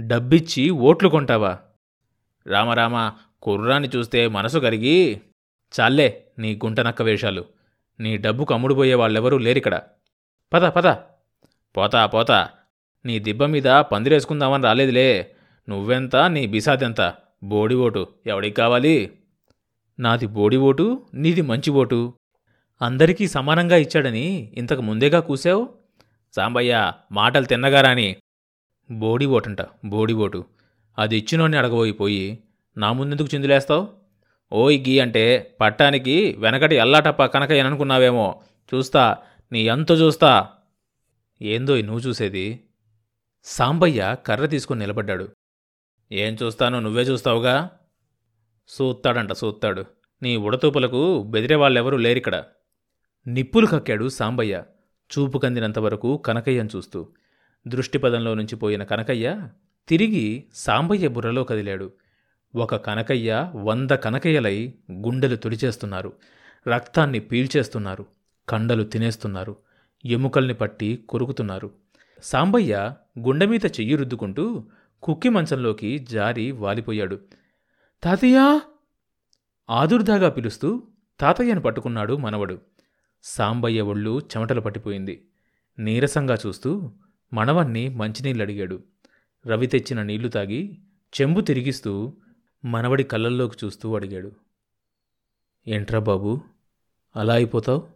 డబ్బిచ్చి ఓట్లు కొంటావా? రామరామ కుర్రాన్ని చూస్తే మనసు కరిగి. చాలే నీ గుంటనక్క వేషాలు. నీ డబ్బుకు అమ్ముడుపోయే వాళ్ళెవరూ లేరిక్కడ. పద పద. పోతా పోతా. నీ దిబ్బ మీద పందిరేసుకుందామని రాలేదులే. నువ్వెంత నీ బిసాదెంత? బోడి ఓటు ఎవడికి కావాలి? నాది బోడి ఓటు నీది మంచి ఓటు. అందరికీ సమానంగా ఇచ్చాడని ఇంతకు ముందేగా కూసావు సాంబయ్య మాటలు తిన్నగారాని. బోడి ఓటంట బోడి ఓటు. అది ఇచ్చినోడిని అడగబోయిపోయి నా ముందెందుకు చిందులేస్తావు? ఓయ్ గీ అంటే పట్టానికి వెనకటి ఎల్లాటప్ప కనకయ్యననుకున్నావేమో చూస్తా నీ ఎంత చూస్తా. ఏందో నువ్వు చూసేది? సాంబయ్య కర్ర తీసుకుని నిలబడ్డాడు. ఏం చూస్తానో నువ్వే చూస్తావుగా? సూత్తాడంట సూత్తాడు. నీ ఉడతూపులకు బెదిరేవాళ్ళెవరూ లేరిక్కడ. నిప్పులు కక్కాడు సాంబయ్య. చూపు కందినంతవరకు కనకయ్యను చూస్తూ. దృష్టిపదంలో నుంచి పోయిన కనకయ్య తిరిగి సాంబయ్య బుర్రలో కదిలాడు. ఒక కనకయ్య వంద కనకయ్యలై గుండెలు తుడిచేస్తున్నారు. రక్తాన్ని పీల్చేస్తున్నారు. కండలు తినేస్తున్నారు. ఎముకల్ని పట్టి కొరుకుతున్నారు. సాంబయ్య గుండె మీద చెయ్యి రుద్దుకుంటూ కుక్కి మంచంలోకి జారి వాలిపోయాడు. తాతయ్యా! ఆదుర్దాగా పిలుస్తూ తాతయ్యను పట్టుకున్నాడు మనవడు. సాంబయ్య ఒళ్ళు చెమటలు పట్టిపోయింది. నీరసంగా చూస్తూ మనవన్ని మంచినీళ్ళు అడిగాడు రవి తెచ్చిన నీళ్ళు తాగి చెంబు తిరిగిస్తూ మనవడి కళ్ళల్లోకి చూస్తూ అడిగాడు. ఏంట్రా బాబు అలా అయిపోతావు?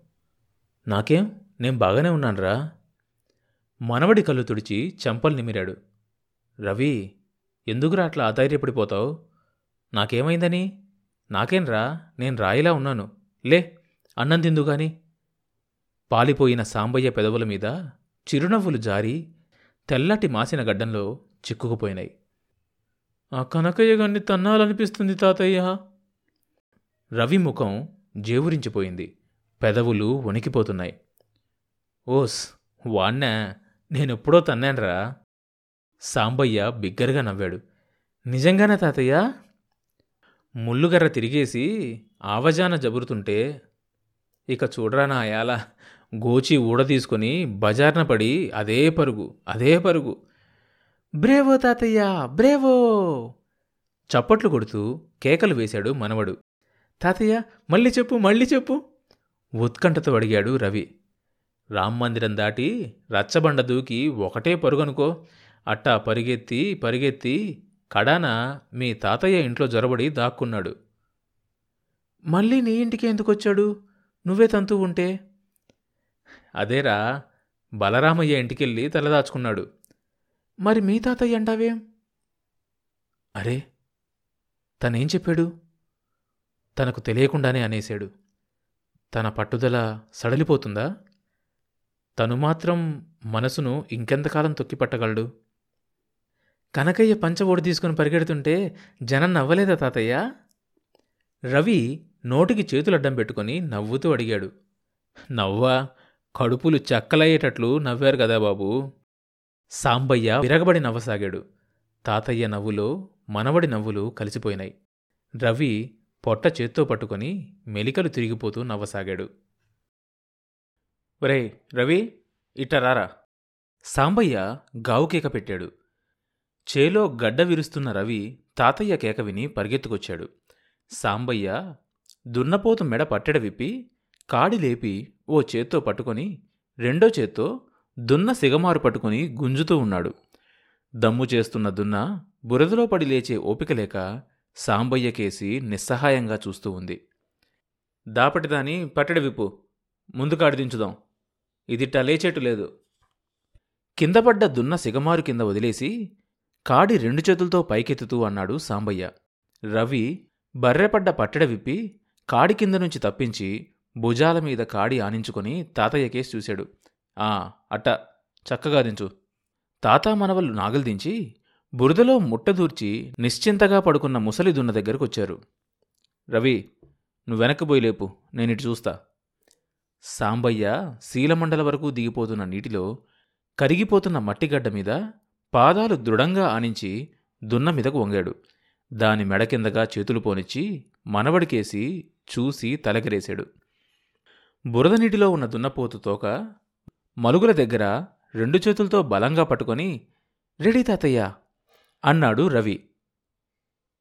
నాకేం? నేను బాగానే ఉన్నానురా. మనవడి కళ్ళు తుడిచి చెంపలు నిమిరాడు. రవి ఎందుకురా అట్లా ఆధైర్యపడిపోతావు నాకేమైందని? నాకేంరా? నేను రాయిలా ఉన్నాను. లే అన్నం తిందు కానీ పాలిపోయిన సాంబయ్య పెదవుల మీద చిరునవ్వులు జారి తెల్లటి మాసిన గడ్డంలో చిక్కుకుపోయినాయి. ఆ కనకయ్య గాన్ని తన్నాలనిపిస్తుంది తాతయ్య. రవి ముఖం జేవురించిపోయింది. పెదవులు వణికిపోతున్నాయి. ఓస్ వాణ్ణా నేనెప్పుడో తన్నాన్రా. సాంబయ్య బిగ్గరగా నవ్వాడు. నిజంగానే తాతయ్య? ముల్లుగర్ర తిరిగేసి ఆవజాన జబురుతుంటే ఇక చూడరా నా అయాల? గోచి ఊడ తీసుకొని బజార్న పడి అదే పరుగు అదే పరుగు. బ్రేవో తాతయ్య బ్రేవో! చప్పట్లు కొడుతూ కేకలు వేశాడు మనవడు. తాతయ్య మళ్ళీ చెప్పు మళ్ళీ చెప్పు! ఉత్కంఠతో అడిగాడు రవి. రామ్మందిరం దాటి రచ్చబండ దూకి ఒకటే పరుగనుకో. అట్టా పరిగెత్తి పరిగెత్తి కడాన మీ తాతయ్య ఇంట్లో జొరబడి దాక్కున్నాడు. మళ్ళీ నీ ఇంటికి ఎందుకొచ్చాడు? నువ్వే తంతు ఉంటే అదేరా బలరామయ్య ఇంటికెళ్ళి తలదాచుకున్నాడు. మరి మీ తాతయ్య అంటావేం? అరే తనేం చెప్పాడు? తనకు తెలియకుండానే అనేశాడు. తన పట్టుదల సడలిపోతుందా? తను మాత్రం మనసును ఇంకెంతకాలం తొక్కిపట్టగలడు? కనకయ్య పంచ తీసుకుని పరిగెడుతుంటే జనం నవ్వలేదా తాతయ్య? రవి నోటికి చేతులడ్డం పెట్టుకుని నవ్వుతూ అడిగాడు. నవ్వా? కడుపులు చెక్కలయ్యేటట్లు నవ్వారు కదా బాబు. సాంబయ్య విరగబడి నవ్వసాగాడు. తాతయ్య నవ్వులో మనవడి నవ్వులు కలిసిపోయినాయి. రవి పొట్ట చేత్తో పట్టుకొని మెలికలు తిరిగిపోతూ నవ్వసాగాడు. ఒరే రవి ఇట్ట రారా. సాంబయ్య గావు కేక పెట్టాడు. చేలో గడ్డ విరుస్తున్న రవి తాతయ్య కేక విని పరిగెత్తుకొచ్చాడు. సాంబయ్య దున్నపోతు మెడ పట్టెడ విప్పి కాడి లేపి ఓ చేత్తో పట్టుకొని రెండో చేత్తో దున్న సిగమారు పట్టుకుని గుంజుతూ ఉన్నాడు. దమ్ము చేస్తున్న దున్న బురదలో పడి లేచే ఓపిక లేక సాంబయ్య కేసి నిస్సహాయంగా చూస్తూ ఉంది. దాపటిదాని పట్టడి విప్పు ముందు కాడి దించుదాం. ఇదిట్టా లేచేటు లేదు. కిందపడ్డ దున్న సిగమారు కింద వదిలేసి కాడి రెండు చేతులతో పైకెత్తుతూ అన్నాడు సాంబయ్య. రవి బర్రెపడ్డ పట్టెడ విప్పి కాడి కింద నుంచి తప్పించి భుజాల మీద కాడి ఆనించుకొని తాతయ్యకేసి చూశాడు. ఆ అట్ట చక్కగా దించు. తాత మనవళ్ళు నాగలు దించి బురదలో ముట్టదూర్చి నిశ్చింతగా పడుకున్న ముసలి దున్న దగ్గరకొచ్చారు. రవి నువ్వు వెనక్కిపోయి లేపు నేనిటు చూస్తా. సాంబయ్య శీలమండల వరకు దిగిపోతున్న నీటిలో కరిగిపోతున్న మట్టిగడ్డ మీద పాదాలు దృఢంగా ఆనించి దున్న మీదకు వంగాడు. దాని మెడ కిందగా చేతులు పోనిచ్చి మనవడికేసి చూసి తలగరేశాడు బురద నీటిలో ఉన్న దున్నపోతు తోక మలుగుల దగ్గర రెండు చేతులతో బలంగా పట్టుకొని రెడీ తాతయ్య అన్నాడు రవి.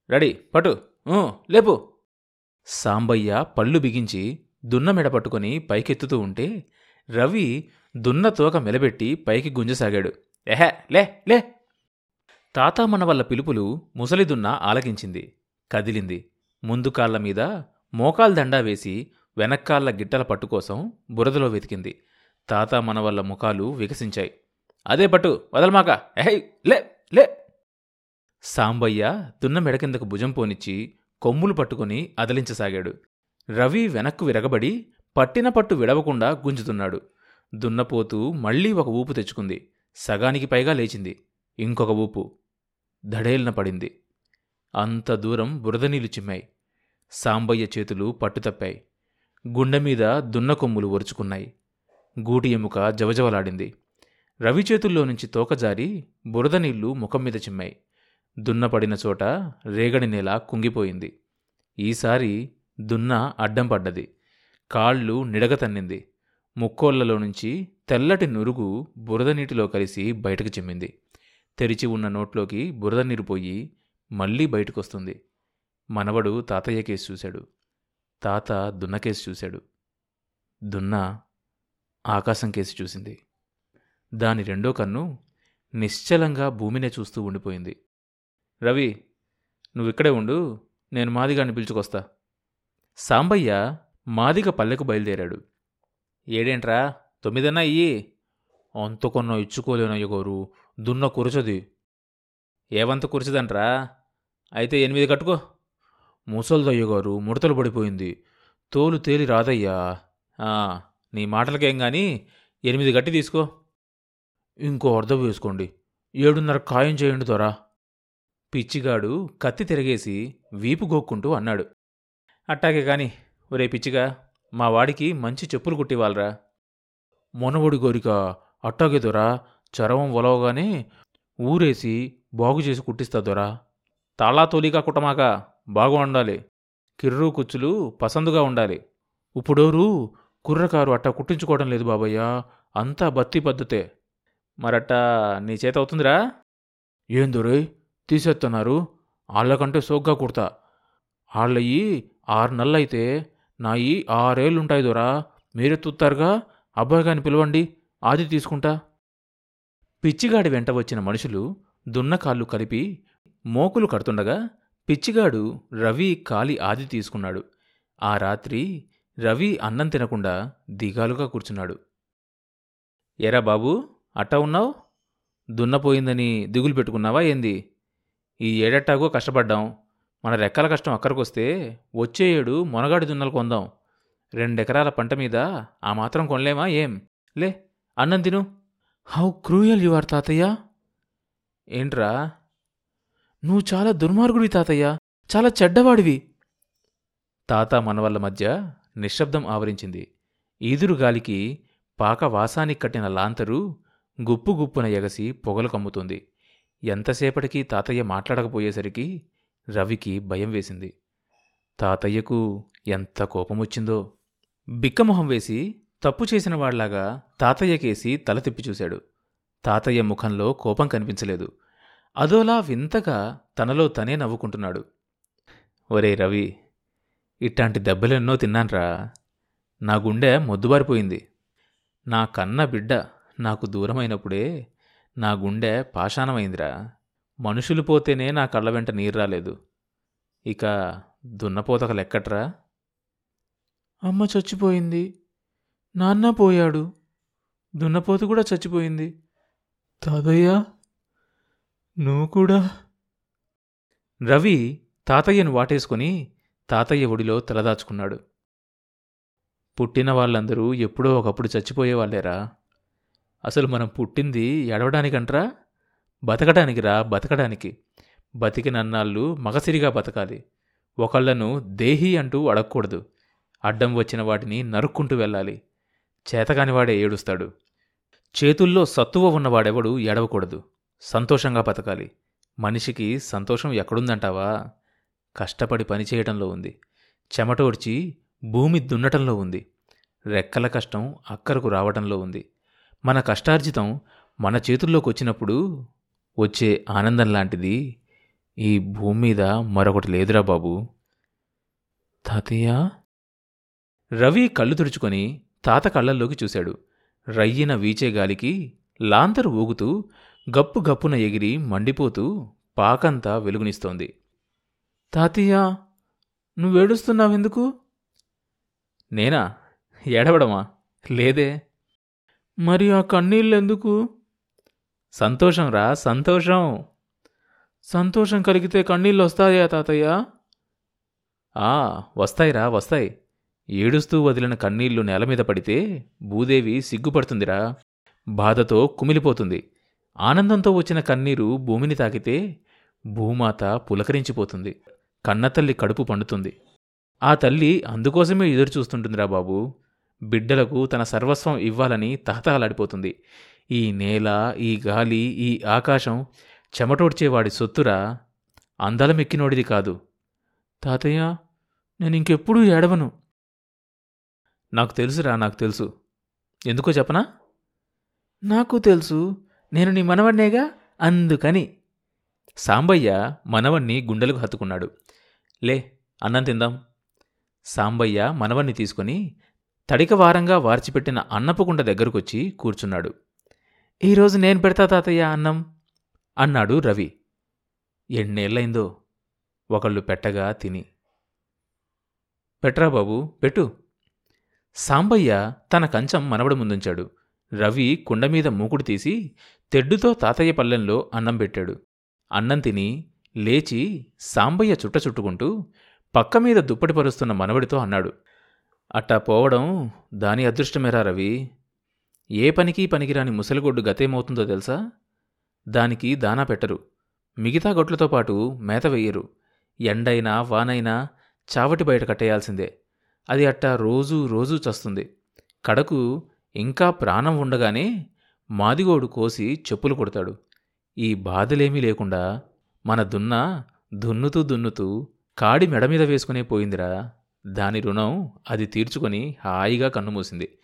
రెడీ పటు లేపు. సాంబయ్య పళ్ళు బిగించి దున్న మెడ పట్టుకొని పైకెత్తుతూ ఉంటే రవి దున్న తోక మెలబెట్టి పైకి గుంజసాగాడు. ఎహే లే లే. తాత మన వల్ల పిలుపులు ముసలిదున్న ఆలకించింది. కదిలింది. ముందు కాళ్ళ మీద మోకాల్ దండా వేసి వెనక్కాళ్ళ గిట్టల పట్టుకోసం బురదలో వెతికింది. తాత మన వల్ల ముఖాలు వికసించాయి. అదే పట్టు వదలమాక. ఎహై లే లే. సాంబయ్య దున్న మెడ కిందకు భుజం పోనిచ్చి కొమ్ములు పట్టుకుని అదలించసాగాడు. రవి వెనక్కు విరగబడి పట్టిన పట్టు విడవకుండా గుంజుతున్నాడు. దున్నపోతూ మళ్ళీ ఒక ఊపు తెచ్చుకుంది. సగానికి పైగా లేచింది. ఇంకొక ఊపు. దడేల్న పడింది. అంత దూరం బురదనీళ్ళు చిమ్మాయి. సాంబయ్య చేతులు పట్టుతప్పాయి. గుండె మీద దున్న కొమ్ములు ఒరుచుకున్నాయి. గూటి ఎముక జవజవలాడింది. రవి చేతుల్లో నుంచి తోకజారి బురద నీళ్ళు ముఖం మీద చిమ్మాయి. దున్నపడిన చోట రేగడి నేల కుంగిపోయింది. ఈసారి దున్న అడ్డం పడ్డది. కాళ్ళు నిడగతన్నింది ముక్కోళ్ళలో నుంచి తెల్లటి నురుగు బురద నీటిలో కలిసి బయటకు చిమ్మింది. తెరిచి ఉన్న నోట్లోకి బురద నీరు పోయి మళ్ళీ బయటకొస్తుంది. మనవడు తాతయ్య కేసు చూశాడు. తాత దున్నకేసి చూశాడు. దున్న ఆకాశం కేసి చూసింది. దాని రెండో కన్ను నిశ్చలంగా భూమినే చూస్తూ ఉండిపోయింది. రవి నువ్విక్కడే ఉండు నేను మాదిగాన్ని పిలుచుకొస్తా. సాంబయ్య మాదిగ పల్లెకు బయలుదేరాడు. ఏడేంట్రా తొమ్మిదన్నా ఇయ్యి. అంతకొన్న ఇచ్చుకోలేనయ్య గోరు దున్న కురచది. ఏవంత కురచదంట్రా? అయితే ఎనిమిది కట్టుకో. ముసల్దయ్యగారు ముడతలు పడిపోయింది. తోలు తేలి రాదయ్యా. నీ మాటలకేం గాని ఎనిమిది గట్టి తీసుకో. ఇంకో అర్థం వేసుకోండి. ఏడున్నర ఖాయం చేయండి దొరా పిచ్చిగాడు కత్తి తిరగేసి వీపు గోక్కుంటూ అన్నాడు. అట్టాగే కాని ఒరే పిచ్చిగా మా వాడికి మంచి చెప్పులు కుట్టివాలరా మొనవడి గోరిక అట్టాగే దొరా చరవం ఒలవగానే ఊరేసి బాగు చేసి కుట్టిస్తా దొరా తాళా తోలిగా కుట్టమాక. బాగా ఉండాలి కిర్రు కుచ్చులు పసందుగా ఉండాలి. ఇప్పుడోరు కుర్రకారు అట్టా కుట్టించుకోవడం లేదు బాబయ్య. అంతా బత్తి పద్ధతే. మరట్టా నీ చేత అవుతుందిరా. ఏందోరే తీసేస్తున్నారు ఆళ్ళకంటే సోగ్గా కుడతా. ఆళ్ళయి ఆరు నెలలైతే నాయి ఆరేళ్ళుంటాయి దొరా మీరే తుత్తారుగా అబ్బాయి గాని పిలవండి ఆది తీసుకుంటా. పిచ్చిగాడి వెంట వచ్చిన మనుషులు దున్నకాళ్ళు కలిపి మోకులు కడుతుండగా పిచ్చిగాడు రవి కాలి ఆది తీసుకున్నాడు. ఆ రాత్రి రవి అన్నం తినకుండా దిగాలుగా కూర్చున్నాడు. ఎరా బాబూ అట్టా ఉన్నావు? దున్నపోయిందని దిగులు పెట్టుకున్నావా ఏంది? ఈ ఏడట్టాగో కష్టపడ్డాం. మన రెక్కల కష్టం అక్కడికొస్తే వచ్చే ఏడు మొనగాడి దున్నలు కొందాం. రెండెకరాల పంట మీద ఆ మాత్రం కొనలేమా ఏం? లే అన్నం తిను. హౌ క్రూయల్ యు ఆర్ తాతయ్య? ఏంట్రా నువ్వు చాలా దుర్మార్గుడి తాతయ్య చాలా చెడ్డవాడివి. తాత మనవల్ల మధ్య నిశ్శబ్దం ఆవరించింది. ఈదురు గాలికి పాక వాసానికి కట్టిన లాంతరు గుప్పుగుప్పున ఎగసి పొగలు కమ్ముతుంది. ఎంతసేపటికి తాతయ్య మాట్లాడకపోయేసరికి రవికి భయం వేసింది. తాతయ్యకు ఎంత కోపమొచ్చిందో. బిక్కమొహం వేసి తప్పు చేసిన వాళ్ళాగా తాతయ్యకేసి తల తిప్పి చూశాడు. తాతయ్య ముఖంలో కోపం కనిపించలేదు. అదోలా వింతగా తనలో తనే నవ్వుకుంటున్నాడు. ఒరే రవి ఇట్లాంటి దెబ్బలెన్నో తిన్నాన్రా. నా గుండె మొద్దుబారిపోయింది. నా కన్న బిడ్డ నాకు దూరమైనప్పుడే నా గుండె పాషాణమైందిరా. మనుషులు పోతేనే నా కళ్ళ వెంట నీరు రాలేదు. ఇక దున్నపోతక లెక్కట్రా? అమ్మ చచ్చిపోయింది. నాన్న పోయాడు. దున్నపోతు కూడా చచ్చిపోయింది. తాతయ్య? నువ్వు కూడా? రవి తాతయ్యను వాటేసుకుని తాతయ్య ఒడిలో తలదాచుకున్నాడు. పుట్టిన వాళ్ళందరూ ఎప్పుడో ఒకప్పుడు చచ్చిపోయేవాళ్ళేరా. అసలు మనం పుట్టింది ఎడవడానికంట్రా బతకడానికిరా బతకడానికి. బతికినన్నాళ్ళు మగసిరిగా బతకాలి. ఒకళ్ళను దేహి అంటూ అడగకూడదు. అడ్డం వచ్చిన వాటిని నరుక్కుంటూ వెళ్ళాలి. చేతకానివాడే ఏడుస్తాడు. చేతుల్లో సత్తువ ఉన్నవాడెవడు ఏడవకూడదు. సంతోషంగా బతకాలి. మనిషికి సంతోషం ఎక్కడుందంటావా? కష్టపడి పనిచేయటంలో ఉంది. చెమటోడ్చి భూమి దున్నటంలో ఉంది. రెక్కల కష్టం అక్కరకు రావటంలో ఉంది. మన కష్టార్జితం మన చేతుల్లోకి వచ్చినప్పుడు వచ్చే ఆనందం లాంటిది ఈ భూమి మీద మరొకటి లేదురా బాబు. తాతయ్య? రవి కళ్ళు తుడుచుకొని తాత కళ్ళల్లోకి చూశాడు. రయ్యిన వీచే గాలికి లాంతరు ఊగుతూ గప్పు గప్పున ఎగిరి మండిపోతూ పాకంతా వెలుగునిస్తోంది. తాతయ్య నువ్వేడుస్తున్నావెందుకు నేనా? ఏడవడమా? లేదే. మరి ఆ కన్నీళ్ళెందుకు? సంతోషంరా సంతోషం. సంతోషం కలిగితే కన్నీళ్ళు వస్తాయా తాతయ్య? ఆ వస్తాయిరా వస్తాయి. ఏడుస్తూ వదిలిన కన్నీళ్ళు నేల మీద పడితే భూదేవి సిగ్గుపడుతుందిరా. బాధతో కుమిలిపోతుంది. ఆనందంతో వచ్చిన కన్నీరు భూమిని తాకితే భూమాత పులకరించిపోతుంది. కన్నతల్లి కడుపు పండుతుంది. ఆ తల్లి అందుకోసమే ఎదురు చూస్తుంటుందిరా బాబు. బిడ్డలకు తన సర్వస్వం ఇవ్వాలని తహతహలాడిపోతుంది. ఈ నేల ఈ గాలి ఈ ఆకాశం చెమటోడ్చేవాడి సొత్తురా. అందలమెక్కినోడిది కాదు. తాతయ్య నేను ఇంకెప్పుడూ ఏడవను. నాకు తెలుసురా నాకు తెలుసు. ఎందుకో చెప్పనా? నాకు తెలుసు. నేను నీ మనవన్నేగా అందుకని. సాంబయ్య మనవణ్ణి గుండెలకు హత్తుకున్నాడు. లే అన్నం తిందాం. సాంబయ్య మనవణ్ణి తీసుకుని తడిక వారంగా వార్చిపెట్టిన అన్నపుకుండ దగ్గరకొచ్చి కూర్చున్నాడు. ఈరోజు నేను పెడతా తాతయ్య అన్నం అన్నాడు రవి. ఎన్నేళ్ళైందో ఒకళ్ళు పెట్టగా తిని. పెట్రా బాబు పెట్టు. సాంబయ్య తన కంచం మనవడు ముందుంచాడు. రవి కుండమీద మూకుడు తీసి తెడ్డుతో తాతయ్య పల్లెంలో అన్నం పెట్టాడు. అన్నం తిని లేచి సాంబయ్య చుట్ట చుట్టుకుంటూ పక్క మీద దుప్పటి పరుస్తున్న మనవడితో అన్నాడు. అట్టా పోవడం దాని అదృష్టమేరా రవి. ఏ పనికి పనికిరాని ముసలిగొడ్డు గతేమవుతుందో తెలుసా? దానికి దానా పెట్టరు. మిగతా గొడ్లతో పాటు మేత వెయ్యరు ఎండైనా వానైనా చావటి బయట కట్టేయాల్సిందే. అది అట్టా రోజూ రోజూ చస్తుంది. కడకు ఇంకా ప్రాణం ఉండగానే మాదిగోడు కోసి చెప్పులు కొడతాడు. ఈ బాధలేమీ లేకుండా మన దున్న దున్నుతూ దున్నుతూ కాడి మెడ మీద వేసుకునే పోయిందిరా. దాని రుణం అది తీర్చుకొని హాయిగా కన్నుమూసింది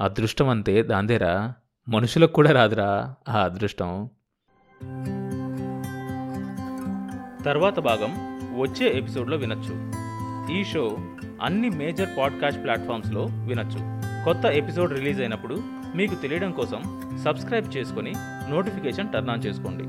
అదృష్టం అంతే దాందేరా. మనుషులకు కూడా రాదురా ఆ అదృష్టం. తర్వాత భాగం వచ్చే ఎపిసోడ్లో వినొచ్చు. ఈ షో అన్ని మేజర్ పాడ్కాస్ట్ ప్లాట్ఫామ్స్లో వినొచ్చు. కొత్త ఎపిసోడ్ రిలీజ్ అయినప్పుడు మీకు తెలియడం కోసం సబ్స్క్రైబ్ చేసుకొని నోటిఫికేషన్ టర్న్ ఆన్ చేసుకోండి.